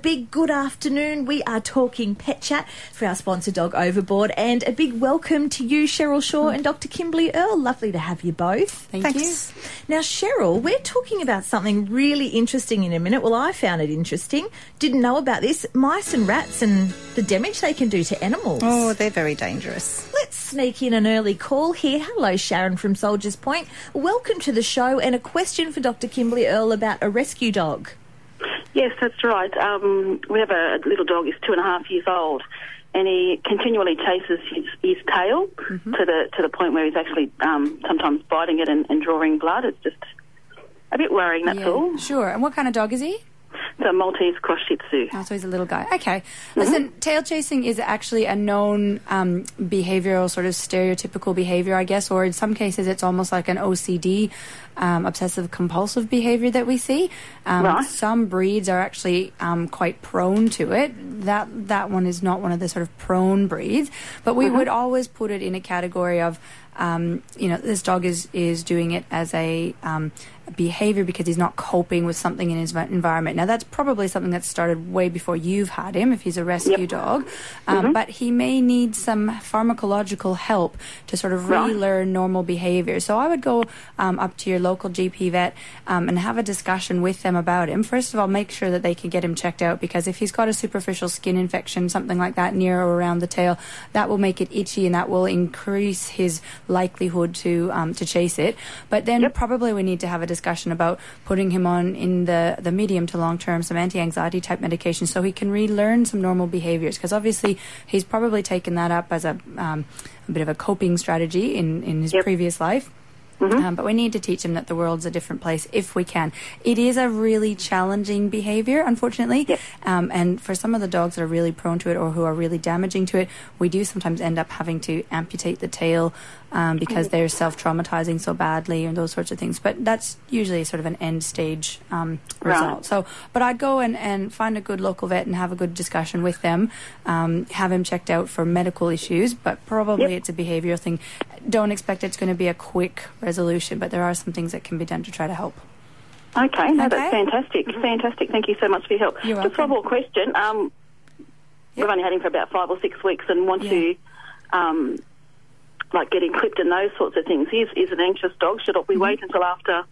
Big good afternoon. We are talking pet chat for our sponsor dog Overboard, and a big welcome to you, Cheryl Shaw and Dr. Kimberly Earl. Lovely to have you both. Thank Thanks. you. Now, Cheryl, we're talking about something really interesting in a minute. Well, I found it interesting. Didn't know about this. Mice and rats and the damage they can do to animals. Oh, they're very dangerous. Let's sneak in an early call here. Hello, Sharon from Soldiers Point. Welcome to the show, and a question for Dr. Kimberly Earl about a rescue dog. Yes, that's right. Um, we have a, little dog. He's two and a half years old, and he continually chases his, his tail mm-hmm. to the to the point where he's actually um, sometimes biting it and, and, drawing blood. It's just a bit worrying. That's yeah, all. Sure. And what kind of dog is he? The Maltese Cross Shih Tzu. Oh, so he's a little guy. Okay. Mm-hmm. Listen, tail chasing is actually a known um, behavioral, sort of stereotypical behavior, I guess, or in some cases it's almost like an OCD, um, obsessive compulsive behavior that we see. Um, right. Some breeds are actually um, quite prone to it. That that one is not one of the sort of prone breeds, but we mm-hmm. would always put it in a category of um, you know, this dog is is doing it as a um, behavior because he's not coping with something in his environment. Now, that's probably something that started way before you've had him, if he's a rescue yep. dog. Um, mm-hmm. But he may need some pharmacological help to sort of relearn normal behavior. So I would go um, up to your local GP vet um, and have a discussion with them about him. First of all, make sure that they can get him checked out because if he's got a superficial skin infection, something like that, near or around the tail, that will make it itchy and that will increase his likelihood to um, to chase it. But then yep. probably we need to have a discussion discussion about putting him on in the, the medium to long term some anti anxiety type medication so he can relearn some normal behaviors. Because obviously he's probably taken that up as a, um, a bit of a coping strategy in, in his yep. previous life. Mm-hmm. Um, but we need to teach them that the world's a different place if we can. It is a really challenging behavior, unfortunately. Yep. Um, and for some of the dogs that are really prone to it or who are really damaging to it, we do sometimes end up having to amputate the tail um, because they're self traumatizing so badly and those sorts of things. But that's usually sort of an end stage um, result. Right. So, but I'd go and, and find a good local vet and have a good discussion with them, um, have him checked out for medical issues, but probably yep. it's a behavioral thing. Don't expect it's going to be a quick resolution, but there are some things that can be done to try to help. Okay, no, okay. that's fantastic. Mm-hmm. Fantastic. Thank you so much for your help. You're Just one more question. Um, yep. We've only had him for about five or six weeks and want yeah. to um, like getting clipped and those sorts of things. He's, is an anxious dog. Should we mm-hmm. wait until after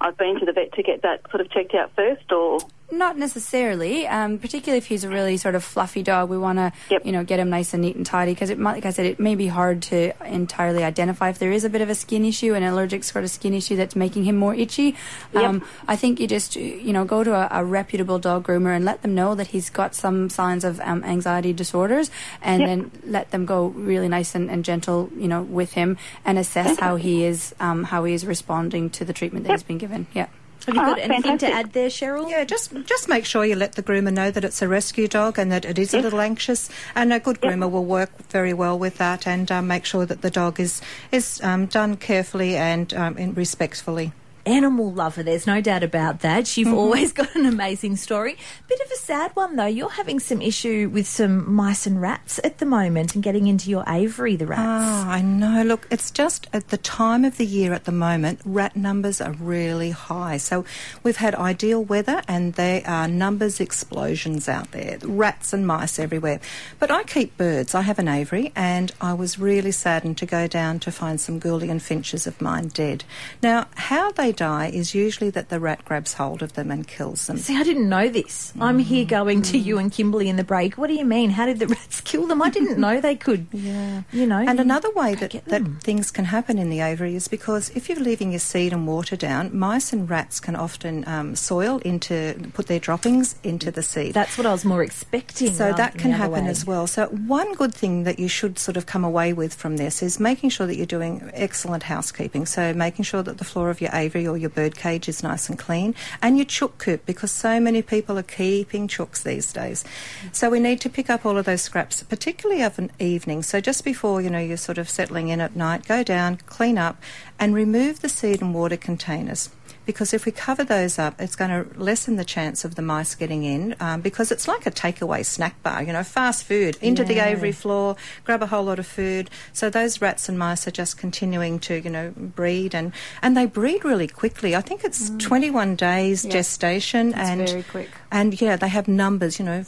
I've been to the vet to get that sort of checked out first, or not necessarily, um, particularly if he's a really sort of fluffy dog. We want to, yep. you know, get him nice and neat and tidy because it might, like I said, it may be hard to entirely identify if there is a bit of a skin issue, an allergic sort of skin issue that's making him more itchy. Yep. Um, I think you just, you know, go to a, a, reputable dog groomer and let them know that he's got some signs of um, anxiety disorders, and yep. then let them go really nice and, and, gentle, you know, with him and assess how he is, um, how he is responding to the treatment that he's been given. Yeah. Have you got oh, anything fantastic. to add there, Cheryl? Yeah, just just make sure you let the groomer know that it's a rescue dog and that it is a little anxious. And a good groomer will work very well with that and um, make sure that the dog is is um, done carefully and um, respectfully animal lover, there's no doubt about that. You've mm-hmm. always got an amazing story. Bit of a sad one though. You're having some issue with some mice and rats at the moment and getting into your aviary, the rats. Oh, I know. Look, it's just at the time of the year at the moment, rat numbers are really high. So we've had ideal weather and there are numbers explosions out there. Rats and mice everywhere. But I keep birds. I have an aviary and I was really saddened to go down to find some Gouldian finches of mine dead. Now, how they die is usually that the rat grabs hold of them and kills them. See, I didn't know this. Mm. I'm here going to you and Kimberly in the break. What do you mean? How did the rats kill them? I didn't know they could. Yeah. You know. And another way that, that things can happen in the aviary is because if you're leaving your seed and water down, mice and rats can often um, soil into, put their droppings into the seed. That's what I was more expecting. So that can happen way. as well. So one good thing that you should sort of come away with from this is making sure that you're doing excellent housekeeping. So making sure that the floor of your aviary or your bird cage is nice and clean, and your chook coop because so many people are keeping chooks these days. So we need to pick up all of those scraps, particularly of an evening. So just before you know you're sort of settling in at night, go down, clean up, and remove the seed and water containers. Because if we cover those up, it's going to lessen the chance of the mice getting in um, because it's like a takeaway snack bar, you know, fast food into the Yeah. aviary floor, grab a whole lot of food. So those rats and mice are just continuing to, you know, breed and, and they breed really quickly. I think it's 21 days Yeah. gestation It's and very quick. and yeah, they have numbers, you know,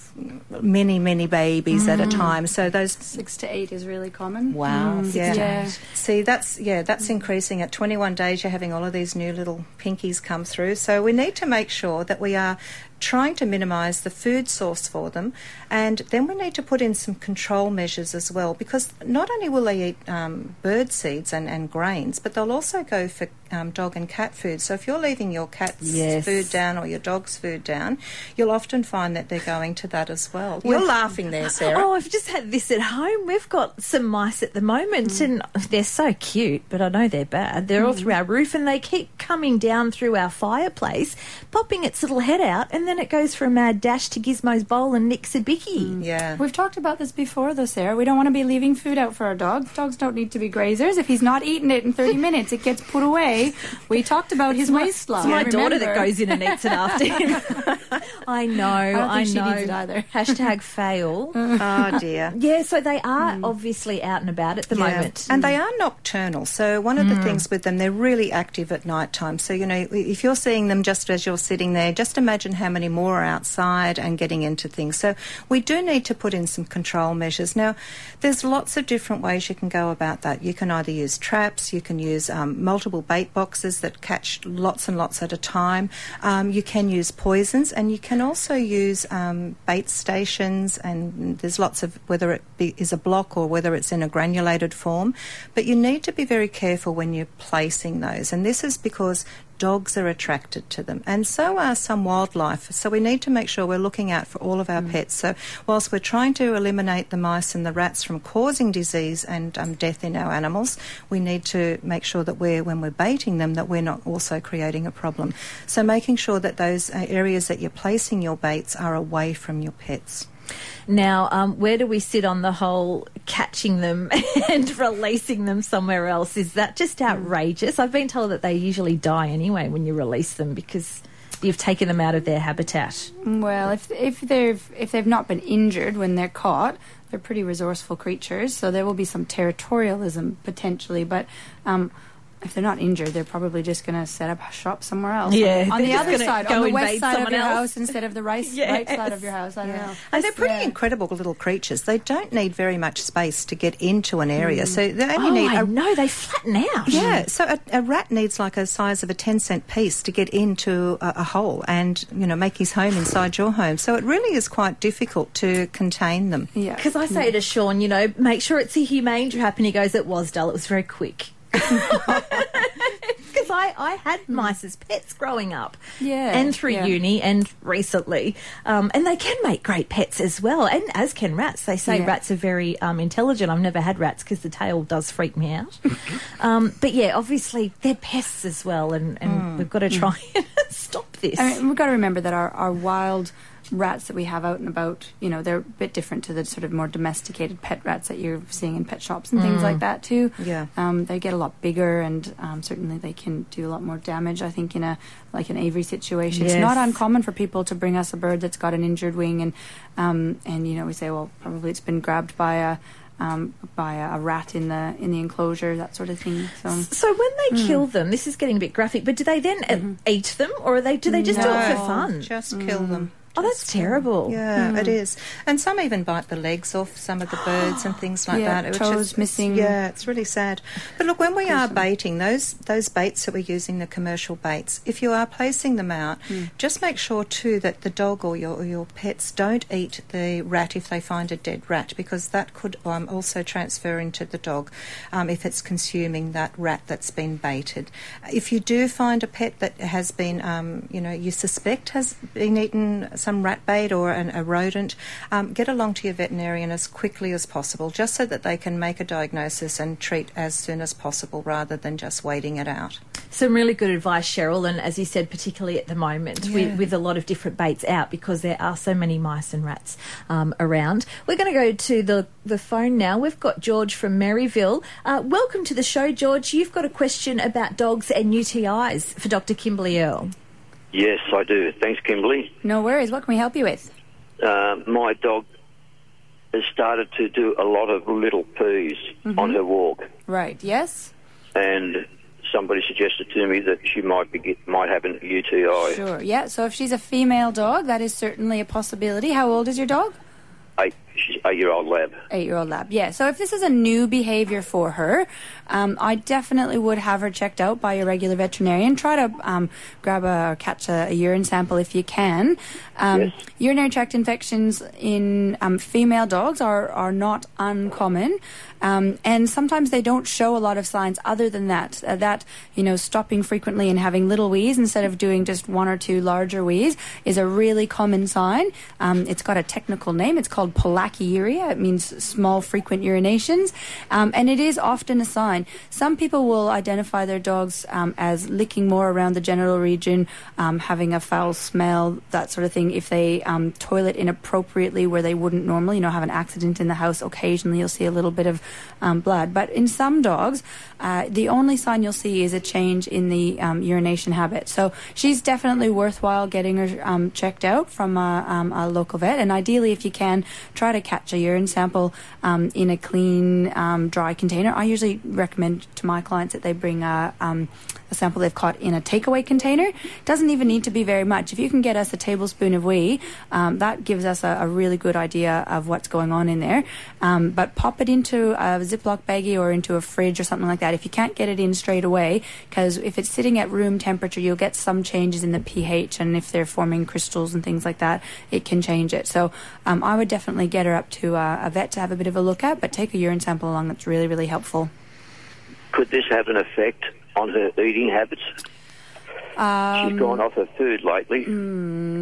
many, many babies at a time. So those Six to eight is really common. Wow, Mm, six yeah. to yeah. See, that's yeah, that's increasing. At 21 days, you're having all of these new little come through. So we need to make sure that we are trying to minimise the food source for them, and then we need to put in some control measures as well. Because not only will they eat um, bird seeds and, and grains, but they'll also go for um, dog and cat food. So if you're leaving your cat's Yes. food down or your dog's food down, you'll often find that they're going to that as well. You're laughing there, Sarah. Oh, I've just had this at home. We've got some mice at the moment, Mm. and they're so cute, but I know they're bad. They're all through our roof, and they keep coming down through our fireplace, popping its little head out, and then it goes for a mad dash to Gizmo's bowl and nicks a bicky. Mm. Yeah. We've talked about this before, though, Sarah. We don't want to be leaving food out for our dog. Dogs don't need to be grazers. If he's not eating it in 30 minutes, it gets put away. We talked about his waistline. It's my daughter that goes in and eats it after him. I know, I, don't think she know. needs it either. Hashtag fail. oh dear. yeah, so they are obviously out and about at the Yeah. moment. And they are nocturnal. So one of the things with them, they're really active at night time. So, you know, if you're seeing them just as you're sitting there, just imagine how many more are outside and getting into things. So we do need to put in some control measures. Now, there's lots of different ways you can go about that. You can either use traps, you can use um, multiple bait boxes that catch lots and lots at a time. Um, you can use poisons and you can also use um, bait stations and there's lots of whether it be, is a block or whether it's in a granulated form. But you need to be very careful when you're placing those. And this is because dogs are attracted to them and so are some wildlife. So we need to make sure we're looking out for all of our pets. So whilst we're trying to eliminate the mice and the rats from causing disease and um, death in our animals, we need to make sure that we're, when we're baiting them, that we're not also creating a problem. So making sure that those uh, areas that you're placing your baits are away from your pets. Now, um, where do we sit on the whole catching them and releasing them somewhere else? Is that just outrageous? I've been told that they usually die anyway when you release them because you've taken them out of their habitat. Well, if if they've if they've not been injured when they're caught, they're pretty resourceful creatures. So there will be some territorialism potentially, but. Um, if they're not injured, they're probably just going to set up a shop somewhere else. Yeah, on the other side, go on the west side of your else. house instead of the right, right side of your house. I don't know. And they're pretty Yeah. incredible little creatures. They don't need very much space to get into an area. Mm. So they only Oh, need I a know they flatten out. Yeah, so a, a rat needs like a size of a 10 cent piece to get into a, a hole and, you know, make his home inside your home. So it really is quite difficult to contain them. Yeah. Because I say mm. to Sean, you know, make sure it's a humane trap, and he goes, "It was dull. It was very quick." Because I, I had mice as pets growing up, Yeah, and through yeah. uni and recently, um, and they can make great pets as well, and as can rats. They say Yeah. rats are very um, intelligent. I've never had rats because the tail does freak me out. um, but yeah, obviously they're pests as well, and, and we've got to try and stop this. I mean, we've got to remember that our, our wild rats that we have out and about, you know, they're a bit different to the sort of more domesticated pet rats that you're seeing in pet shops and things like that too. Yeah. Um, they get a lot bigger and um, certainly they can do a lot more damage. I think in a like an aviary situation, it's not uncommon for people to bring us a bird that's got an injured wing and um, and you know we say, well, probably it's been grabbed by a um, by a, a rat in the in the enclosure, that sort of thing. So. So when they kill them, this is getting a bit graphic, but do they then uh, eat them, or are they do they just do it for fun? Just kill them. Oh, that's terrible. Yeah, it is. And some even bite the legs off some of the birds and things like Yeah, that. toes is- missing. Yeah, it's really sad. But look, when we are baiting, those those baits that we're using, the commercial baits, if you are placing them out, just make sure too that the dog or your, or your pets don't eat the rat if they find a dead rat, because that could um, also transfer into the dog um, if it's consuming that rat that's been baited. If you do find a pet that has been, um, you know, you suspect has been eaten some rat bait or an, a rodent, um, get along to your veterinarian as quickly as possible, just so that they can make a diagnosis and treat as soon as possible rather than just waiting it out. Some really good advice, Cheryl, and as you said, particularly at the moment Yeah. with, with a lot of different baits out because there are so many mice and rats um, around. We're going to go to the, the phone now. We've got George from Maryville. Uh, welcome to the show, George. You've got a question about dogs and UTIs for Dr. Kimberly Earl. Yes, I do. Thanks, Kimberly. No worries. What can we help you with? Uh, my dog has started to do a lot of little pees on her walk, Right. Yes. and somebody suggested to me that she might be might have an UTI. Sure. Yeah. So if she's a female dog, that is certainly a possibility. How old is your dog? Eight-year-old lab. Eight year old lab. Yeah. So if this is a new behavior for her, um, I definitely would have her checked out by a regular veterinarian. Try to um, grab a or catch a, a urine sample if you can. Um, Yes. Urinary tract infections in um, female dogs are, are not uncommon. Um, and sometimes they don't show a lot of signs other than that. Uh, that, you know, stopping frequently and having little wheeze instead of doing just one or two larger wheeze is a really common sign. Um, it's got a technical name. It's called pollakiuria. It means small, frequent urinations. Um, and it is often a sign. Some people will identify their dogs um, as licking more around the genital region, um, having a foul smell, that sort of thing. If they um, toilet inappropriately where they wouldn't normally, you know, have an accident in the house, occasionally you'll see a little bit of um, blood. But in some dogs, uh, the only sign you'll see is a change in the urination habit. So she's definitely worthwhile getting her checked out from a, a local vet. And ideally, if you can, try to catch a urine sample um, in a clean, um, dry container. I usually recommend to my clients that they bring a, um, sample they've caught in a takeaway container. Doesn't even need to be very much. If you can get us a tablespoon of wee, um, that gives us a, a really good idea of what's going on in there. Um, but pop it into a Ziploc baggie or into a fridge or something like that. If you can't get it in straight away, because if it's sitting at room temperature, you'll get some changes in the pH, and if they're forming crystals and things like that, it can change it. So um, I would definitely get her up to uh, a vet to have a bit of a look at, but take a urine sample along. That's really, really helpful. Could this have an effect on her eating habits? She's gone off her food lately.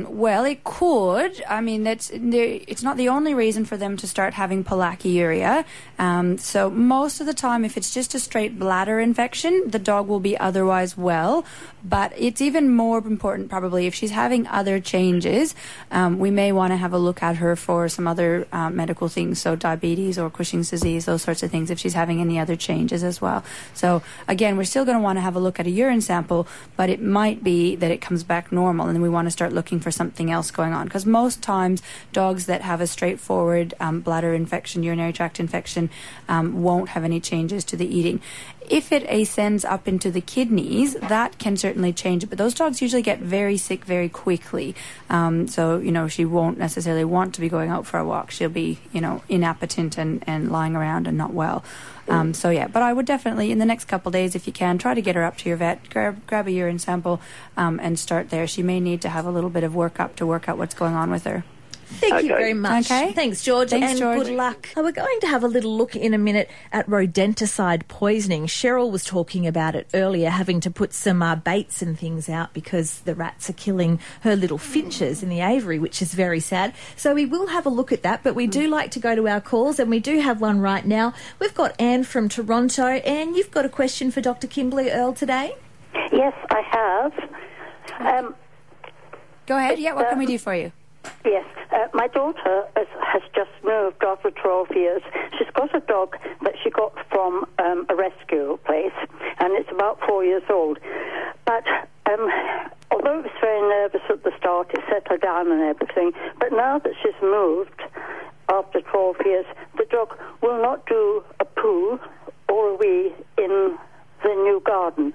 Well, it could. I mean, that's it's not the only reason for them to start having pollakiuria. Um, so most of the time, if it's just a straight bladder infection, the dog will be otherwise well. But it's even more important, probably, if she's having other changes. Um, we may want to have a look at her for some other uh, medical things, so diabetes or Cushing's disease, those sorts of things. If she's having any other changes as well. So again, we're still going to want to have a look at a urine sample, but it might be that it comes back normal, and then we want to start looking for something else going on. Because most times, dogs that have a straightforward um, bladder infection, urinary tract infection, um, won't have any changes to the eating. If it ascends up into the kidneys, that can certainly change it. But those dogs usually get very sick very quickly. Um, so, you know, she won't necessarily want to be going out for a walk. She'll be, you know, inappetent and, and lying around and not well. Um, so, yeah, but I would definitely, in the next couple days, if you can, try to get her up to your vet, grab, grab a urine sample, um, and start there. She may need to have a little bit of workup to work out what's going on with her. Thank you very much. Okay. Thanks, George. Thanks, and George. good luck. We're going to have a little look in a minute at rodenticide poisoning. Cheryl was talking about it earlier, having to put some uh, baits and things out because the rats are killing her little finches in the aviary, which is very sad. So we will have a look at that, but we do like to go to our calls, and we do have one right now. We've got Anne from Toronto. Anne, you've got a question for Dr. Kimberly Earle today? Yes, I have. Um, Go ahead. Yeah, what can we do for you? Yes, uh, my daughter has, has just moved after 12 years. She's got a dog that she got from um, a rescue place, and it's about four years old. But um, although it was very nervous at the start, it settled down and everything. But now that she's moved after 12 years, the dog will not do a poo or a wee in the new garden.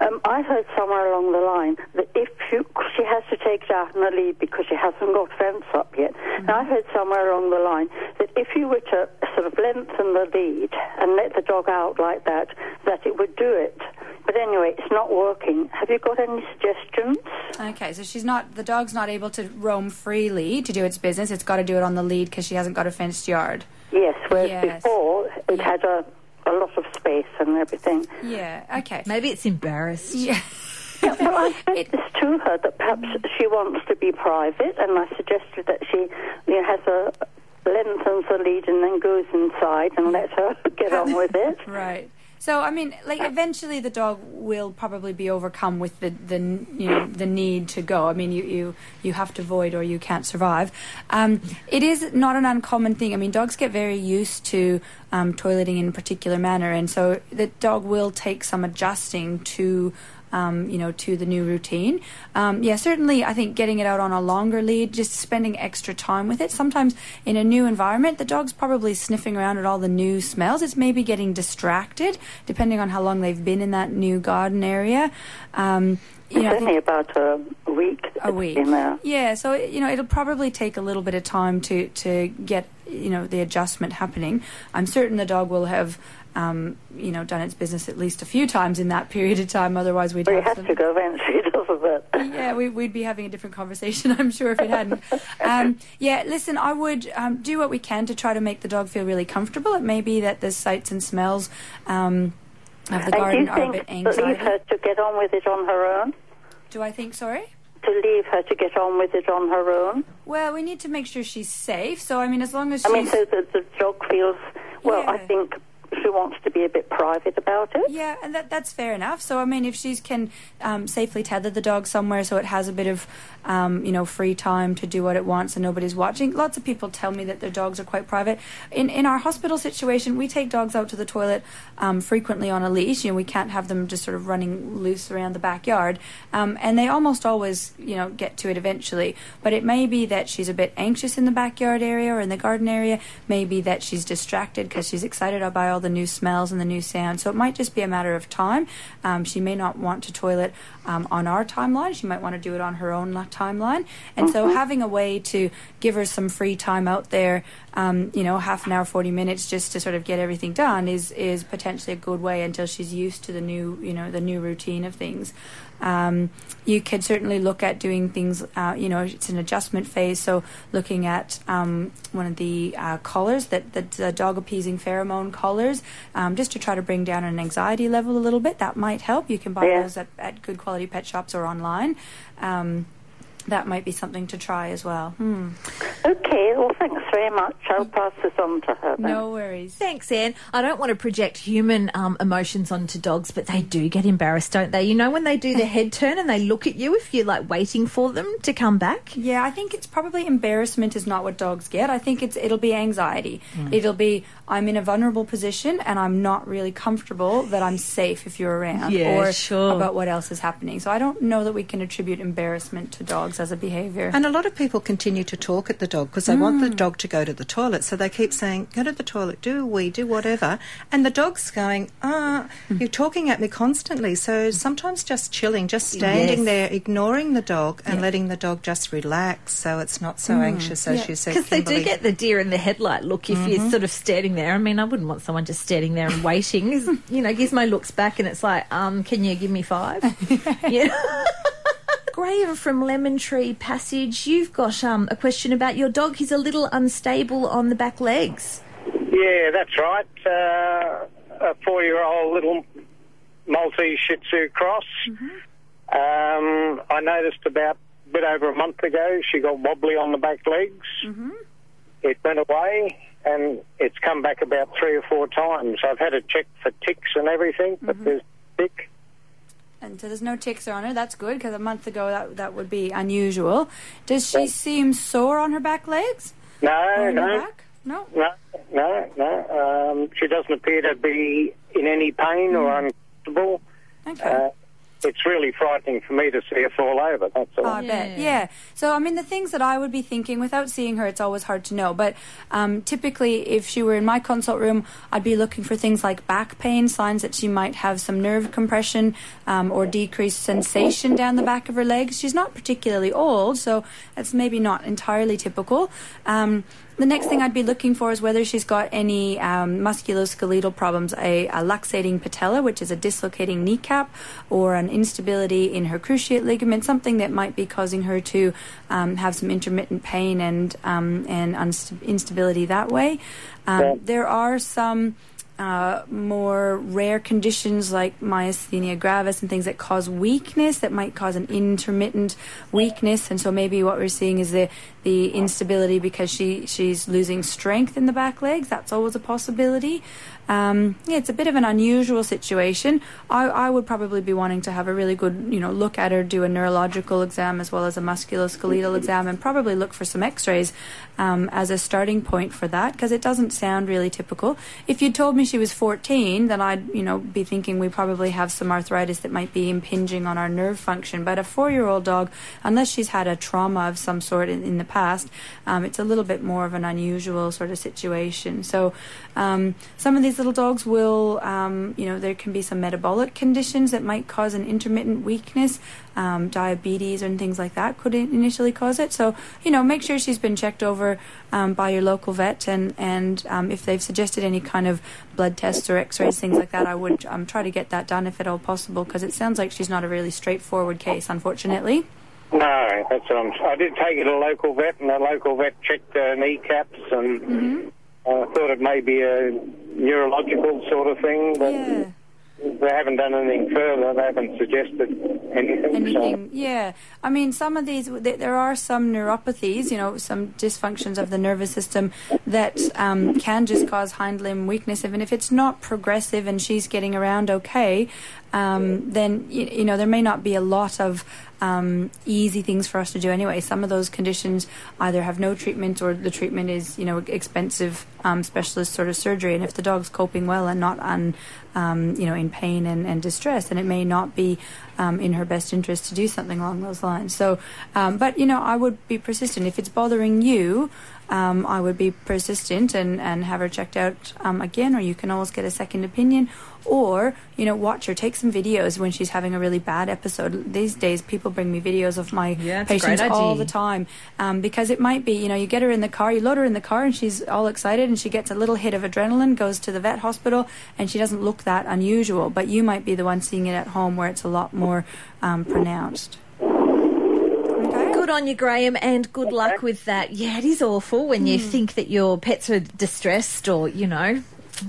Um, I heard somewhere along the line that if you, she has to take it out on a lead because she hasn't got fence up yet. And I heard somewhere along the line that if you were to sort of lengthen the lead and let the dog out like that, that it would do it. But anyway, it's not working. Have you got any suggestions? Okay, so she's not the dog's not able to roam freely to do its business. It's got to do it on the lead because she hasn't got a fenced yard. Yes, whereas Yes. before it had a, a lot of space and everything. Yeah. Okay. Maybe it's embarrassed. Yeah. Yeah, well, I said this to her that perhaps mm. she wants to be private, and I suggested that she you know, has a lengthens the lead and then goes inside and mm. lets her get on with it. Right. So I mean, like eventually the dog will probably be overcome with the, the you know the need to go. I mean, you you, you have to void or you can't survive. Um, it is not an uncommon thing. I mean, dogs get very used to um, toileting in a particular manner, and so the dog will take some adjusting to um, you know, to the new routine. Um, yeah, certainly, I think getting it out on a longer lead, just spending extra time with it. Sometimes in a new environment, the dog's probably sniffing around at all the new smells. It's maybe getting distracted, depending on how long they've been in that new garden area. Um, you know, only about a week. A week. Yeah, so you know it'll probably take a little bit of time to to get you know the adjustment happening. I'm certain the dog will have um, you know, done its business at least a few times in that period of time. Otherwise, we'd well, have, have to go eventually, doesn't it? yeah, we, would be having a different conversation, I'm sure, if it hadn't. um, yeah, listen, I would um, do what we can to try to make the dog feel really comfortable. It may be that the sights and smells um, of the garden a bit anxiety. leave her to get on with it on her own? Do I think, sorry? to leave her to get on with it on her own? Well, we need to make sure she's safe. So, I mean, as long as. I mean, so that the dog feels... Well, yeah. I think she wants to be a bit private about it. Yeah, and that that's fair enough. So I mean, if she can um, safely tether the dog somewhere so it has a bit of um, you know free time to do what it wants and nobody's watching. Lots of people tell me that their dogs are quite private. In in our hospital situation, we take dogs out to the toilet um, frequently on a leash. You know, we can't have them just sort of running loose around the backyard, um, and they almost always you know get to it eventually. But it may be that she's a bit anxious in the backyard area or in the garden area. Maybe that she's distracted because she's excited by all the new smells and the new sounds. So it might just be a matter of time. Um, she may not want to toilet um, on our timeline. She might want to do it on her own timeline. And so mm-hmm. having a way to give her some free time out there, um, you know, half an hour, 40 minutes just to sort of get everything done is, is potentially a good way until she's used to the new, you know, the new routine of things. Um, you could certainly look at doing things, uh, you know, it's an adjustment phase. So looking at um, one of the uh, collars, that, that the dog appeasing pheromone collars, um, just to try to bring down an anxiety level a little bit. That might help. You can buy yeah. those at, at good quality pet shops or online. That might be something to try as well. Hmm. Okay, well, thanks very much. I'll pass this on to her. Then. No worries. Thanks, Anne. I don't want to project human um, emotions onto dogs, but they do get embarrassed, don't they? You know, when they do the head turn and they look at you if you're like waiting for them to come back? Yeah, I think it's probably embarrassment is not what dogs get. I think it's it'll be anxiety. Mm. It'll be I'm in a vulnerable position and I'm not really comfortable that I'm safe if you're around yeah, or sure. about what else is happening. So I don't know that we can attribute embarrassment to dogs as a behavior. And a lot of people continue to talk at the dog because they mm. want the mm. dog to go to the toilet. So they keep saying, go to the toilet, do a wee, do whatever. And the dog's going, ah, oh, you're talking at me constantly. So sometimes just chilling, just standing yes. there, ignoring the dog and yeah. letting the dog just relax so it's not so mm. anxious, as yeah. you said. Because they do get the deer in the headlight look if mm-hmm. you're sort of standing there. I mean, I wouldn't want someone just standing there and waiting. you know, gives Gizmo looks back and it's like, um, can you give me five? yeah. Graham from Lemon Tree Passage, you've got um, a question about your dog. He's a little unstable on the back legs. Yeah, that's right. Uh, a four-year-old little Maltese Shih Tzu cross. Mm-hmm. Um, I noticed about a bit over a month ago she got wobbly on the back legs. Mm-hmm. It went away and it's come back about three or four times. I've had it checked for ticks and everything, but mm-hmm. there's tick. And so there's no ticks on her. That's good because a month ago that that would be unusual. Does she seem sore on her back legs? No, no. No? No, no, no. Um, she doesn't appear to be in any pain mm. or uncomfortable. Okay. Uh, it's really frightening for me to see her fall over. That's all. I bet. Yeah. So, I mean, the things that I would be thinking without seeing her, it's always hard to know. But um, typically, if she were in my consult room, I'd be looking for things like back pain, signs that she might have some nerve compression um, or decreased sensation down the back of her legs. She's not particularly old, so that's maybe not entirely typical. Um, the next thing I'd be looking for is whether she's got any um, musculoskeletal problems, a, a, luxating patella, which is a dislocating kneecap, or an instability in her cruciate ligament, something that might be causing her to um, have some intermittent pain and um, and instability that way. Um, there are some uh, more rare conditions like myasthenia gravis and things that cause weakness that might cause an intermittent weakness. And so maybe what we're seeing is the the instability because she she's losing strength in the back legs. That's always a possibility um, yeah, it's a bit of an unusual situation. I, I would probably be wanting to have a really good, you know, look at her, do a neurological exam as well as a musculoskeletal exam, and probably look for some X-rays um, as a starting point for that because it doesn't sound really typical. If you told me she was 14, then I'd, you know, be thinking we probably have some arthritis that might be impinging on our nerve function. But a four-year-old dog, unless she's had a trauma of some sort in, in the past, um, it's a little bit more of an unusual sort of situation. So um, some of these little dogs will, um, you know, there can be some metabolic conditions that might cause an intermittent weakness. Um, diabetes and things like that could initially cause it. So, you know, make sure she's been checked over um, by your local vet, and and um, if they've suggested any kind of blood tests or X-rays, things like that, I would um, try to get that done if at all possible, because it sounds like she's not a really straightforward case, unfortunately. No, that's what I'm. I did take her to a local vet, and the local vet checked her kneecaps and. Mm-hmm I thought it may be a neurological sort of thing, but yeah. they haven't done anything further. They haven't suggested anything. anything. So. Yeah, I mean, some of these there are some neuropathies, you know, some dysfunctions of the nervous system that um, can just cause hind limb weakness. Even if it's not progressive and she's getting around okay, um, then you, you, know there may not be a lot of um, easy things for us to do anyway. Some of those conditions either have no treatment or the treatment is you know expensive um, specialist sort of surgery. And if the dog's coping well and not on um, you know in pain and, and distress, then it may not be um, in her best interest to do something along those lines. So, but you know I would be persistent if it's bothering you um, I would be persistent and, and have her checked out um, again, or you can always get a second opinion, or you know watch her, take some videos when she's having a really bad episode. These days, people bring me videos of my yeah, patients all the time um, because it might be you know you get her in the car, you load her in the car, and she's all excited, and she gets a little hit of adrenaline, goes to the vet hospital, and she doesn't look that unusual, but you might be the one seeing it at home where it's a lot more um, pronounced good on you, Graham, and good luck with that. Yeah, it is awful when you hmm. think that your pets are distressed or, you know,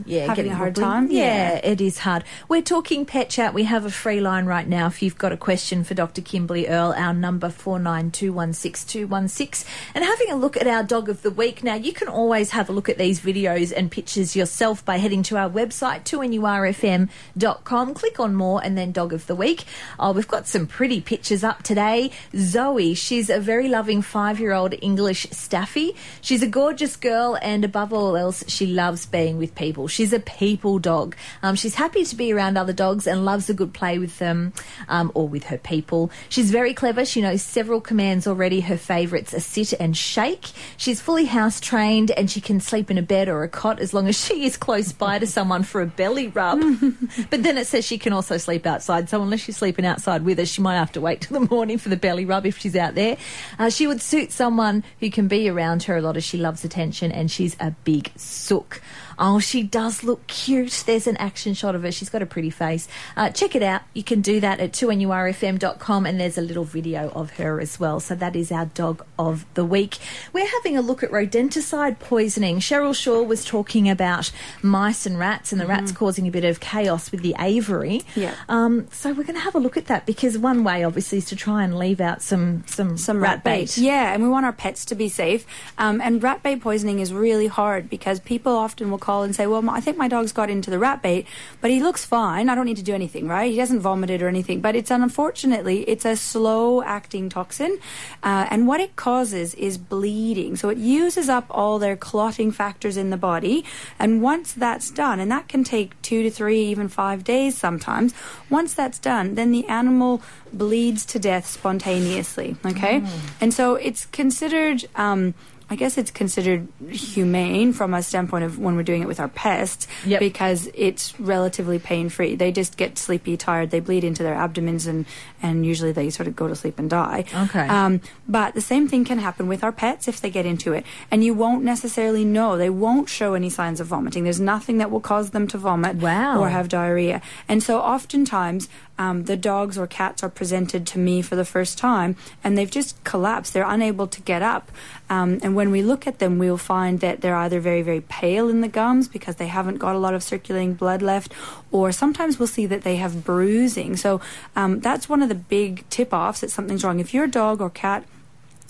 yeah, having a hard time. Yeah. yeah. it is hard. We're talking pet chat. We have a free line right now. If you've got a question for Dr. Kimberly Earl, our number four nine two one six two one six, and having a look at our dog of the week. Now you can always have a look at these videos and pictures yourself by heading to our website 2nurfm.com. Click on more and then dog of the week. Oh, we've got some pretty pictures up today. Zoe, she's a very loving five-year-old English staffy. She's a gorgeous girl, and above all else, she loves being with people people. She's a people dog. Um, she's happy to be around other dogs and loves a good play with them um, or with her people. She's very clever. She knows several commands already. Her favourites are sit and shake. She's fully house trained and she can sleep in a bed or a cot as long as she is close by to someone for a belly rub. but then it says she can also sleep outside. So unless she's sleeping outside with us, she might have to wait till the morning for the belly rub if she's out there. Uh, she would suit someone who can be around her a lot as she loves attention and she's a big sook. Oh, she does look cute. There's an action shot of her. She's got a pretty face. Uh, check it out. You can do that at 2nurfm.com and there's a little video of her as well. So that is our dog of the week. We're having a look at rodenticide poisoning. Cheryl Shaw was talking about mice and rats and the mm. rats causing a bit of chaos with the aviary. Yeah. Um, so we're going to have a look at that because one way obviously is to try and leave out some some, some rat, rat bait. bait. Yeah, and we want our pets to be safe. Um, and rat bait poisoning is really hard because people often will call and say, well, I think my dog's got into the rat bait, but he looks fine. I don't need to do anything, right? He hasn't vomited or anything. But it's unfortunately, it's a slow acting toxin. Uh, and what it causes is bleeding. So it uses up all their clotting factors in the body. And once that's done, and that can take two to three, even five days sometimes, once that's done, then the animal bleeds to death spontaneously. Okay? Mm. And so it's considered. Um, I guess it's considered humane from a standpoint of when we're doing it with our pests yep. because it's relatively pain free. They just get sleepy, tired, they bleed into their abdomens, and, and usually they sort of go to sleep and die. Okay. Um, but the same thing can happen with our pets if they get into it. And you won't necessarily know. They won't show any signs of vomiting. There's nothing that will cause them to vomit wow. or have diarrhea. And so oftentimes, um, the dogs or cats are presented to me for the first time and they've just collapsed. They're unable to get up. Um, and And when we look at them, we'll find that they're either very, very pale in the gums because they haven't got a lot of circulating blood left, or sometimes we'll see that they have bruising. So um, that's one of the big tip offs that something's wrong. If your dog or cat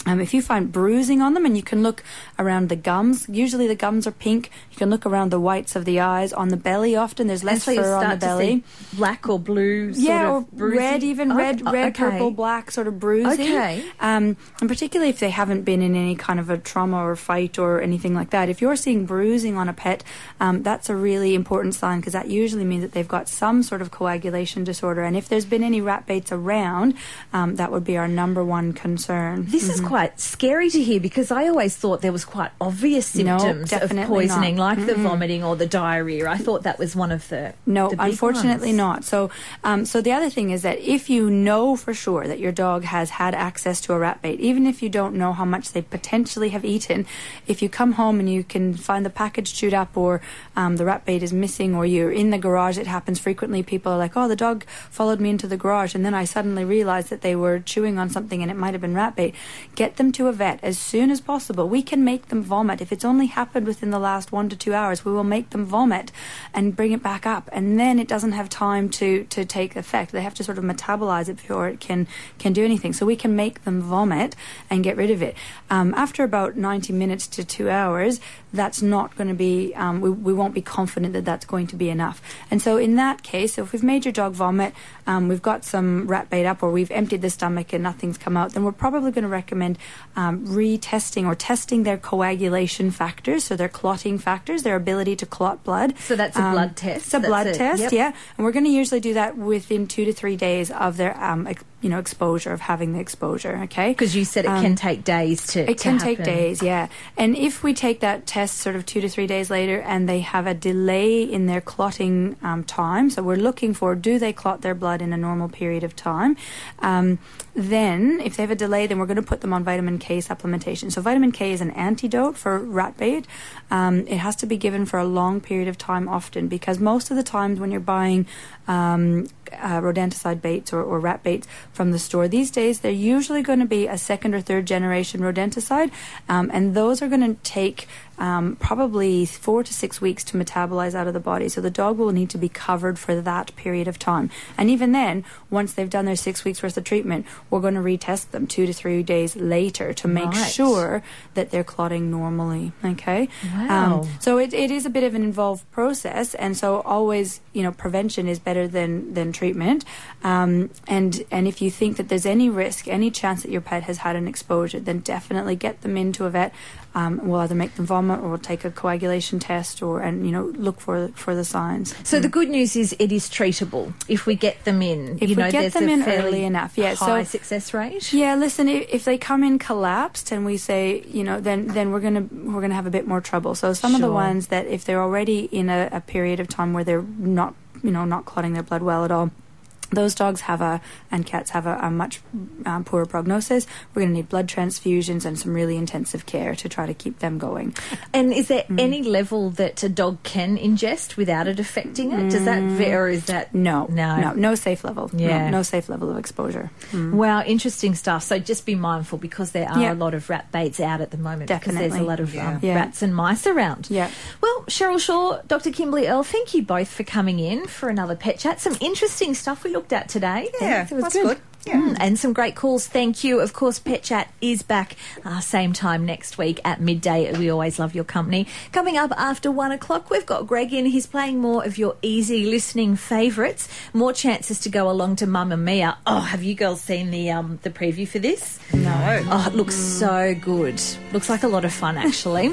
um, if you find bruising on them, and you can look around the gums, usually the gums are pink. You can look around the whites of the eyes, on the belly. Often there's less fur on the belly. black or blue, yeah, or bruising. red, even oh, red, red, okay. purple, black, sort of bruising. Okay. Um, and particularly if they haven't been in any kind of a trauma or fight or anything like that. If you're seeing bruising on a pet, um, that's a really important sign because that usually means that they've got some sort of coagulation disorder. And if there's been any rat baits around, um, that would be our number one concern. This mm-hmm. is quite scary to hear because I always thought there was quite obvious symptoms no, of poisoning, not. like mm the vomiting or the diarrhea. I thought that was one of the no, the unfortunately ones. not. So, um, so the other thing is that if you know for sure that your dog has had access to a rat bait, even if you don't know how much they potentially have eaten, if you come home and you can find the package chewed up or um, the rat bait is missing, or you're in the garage, it happens frequently. People are like, "Oh, the dog followed me into the garage," and then I suddenly realized that they were chewing on something and it might have been rat bait. Get them to a vet as soon as possible. We can make them vomit if it's only happened within the last one to two hours. We will make them vomit and bring it back up, and then it doesn't have time to to take effect. They have to sort of metabolize it before it can can do anything. So we can make them vomit and get rid of it. Um, after about 90 minutes to two hours, that's not going to be, um, we, we won't be confident that that's going to be enough. And so in that case, if we've made your dog vomit, um, we've got some rat bait up, or we've emptied the stomach and nothing's come out, then we're probably going to recommend um, retesting or testing their coagulation factors, so their clotting factors, their ability to clot blood. So that's a um, blood test. It's a that's blood test, yep. yeah. And we're going to usually do that within two to three days of their um, you know exposure of having the exposure okay? Because you said it um, can take days to it to can happen. take days yeah. And if we take that test sort of two to three days later and they have a delay in their clotting um, time so we're looking for do they clot their blood in a normal period of time? Um, then if they have a delay then we're going to put them on vitamin k supplementation. So vitamin k is an antidote for rat bait. Um, it has to be given for a long period of time often because most of the times when you're buying um, uh, rodenticide baits or, or, rat baits from the store. These days, they're usually going to be a second or third generation rodenticide, um, and those are going to take um, probably four to six weeks to metabolize out of the body. So the dog will need to be covered for that period of time. And even then, once they've done their six weeks worth of treatment, we're going to retest them two to three days later to make right. sure that they're clotting normally. Okay. Wow. Um, so it, it is a bit of an involved process, and so always, you know, prevention is better than than treatment. Um, and and if you think that there's any risk, any chance that your pet has had an exposure, then definitely get them into a vet. Um, we'll either make them vomit or we'll take a coagulation test or and you know look for for the signs. So mm. the good news is it is treatable if we get them in. If you we know, get them in early enough, yeah. High so success rate. Yeah, listen, if, if, they come in collapsed and we say you know then then we're gonna we're gonna have a bit more trouble. So some sure. of the ones that if they're already in a, a period of time where they're not you know not clotting their blood well at all those dogs have a and cats have a, a much um, poorer prognosis. We're going to need blood transfusions and some really intensive care to try to keep them going. And is there mm. any level that a dog can ingest without it affecting it? Does that vary, is that no, no, no, no safe level? Yeah, no, no safe level of exposure. Mm. Wow, interesting stuff. So just be mindful because there are a lot of rat baits out at the moment Definitely. because there's a lot of yeah. Um, yeah. rats and mice around. Yeah. Well, Cheryl Shaw, Dr. Kimberly Earl, thank you both for coming in for another pet chat. Some interesting stuff we looked at today. Yeah, it was good. good. Yeah. Mm, and some great calls. Thank you. Of course, Pet Chat is back uh, same time next week at midday. We always love your company. Coming up after one o'clock, we've got Greg in. He's playing more of your easy listening favourites. More chances to go along to Mamma Mia. Oh, have you girls seen the um, the preview for this? No. Oh, it looks so good. Looks like a lot of fun, actually.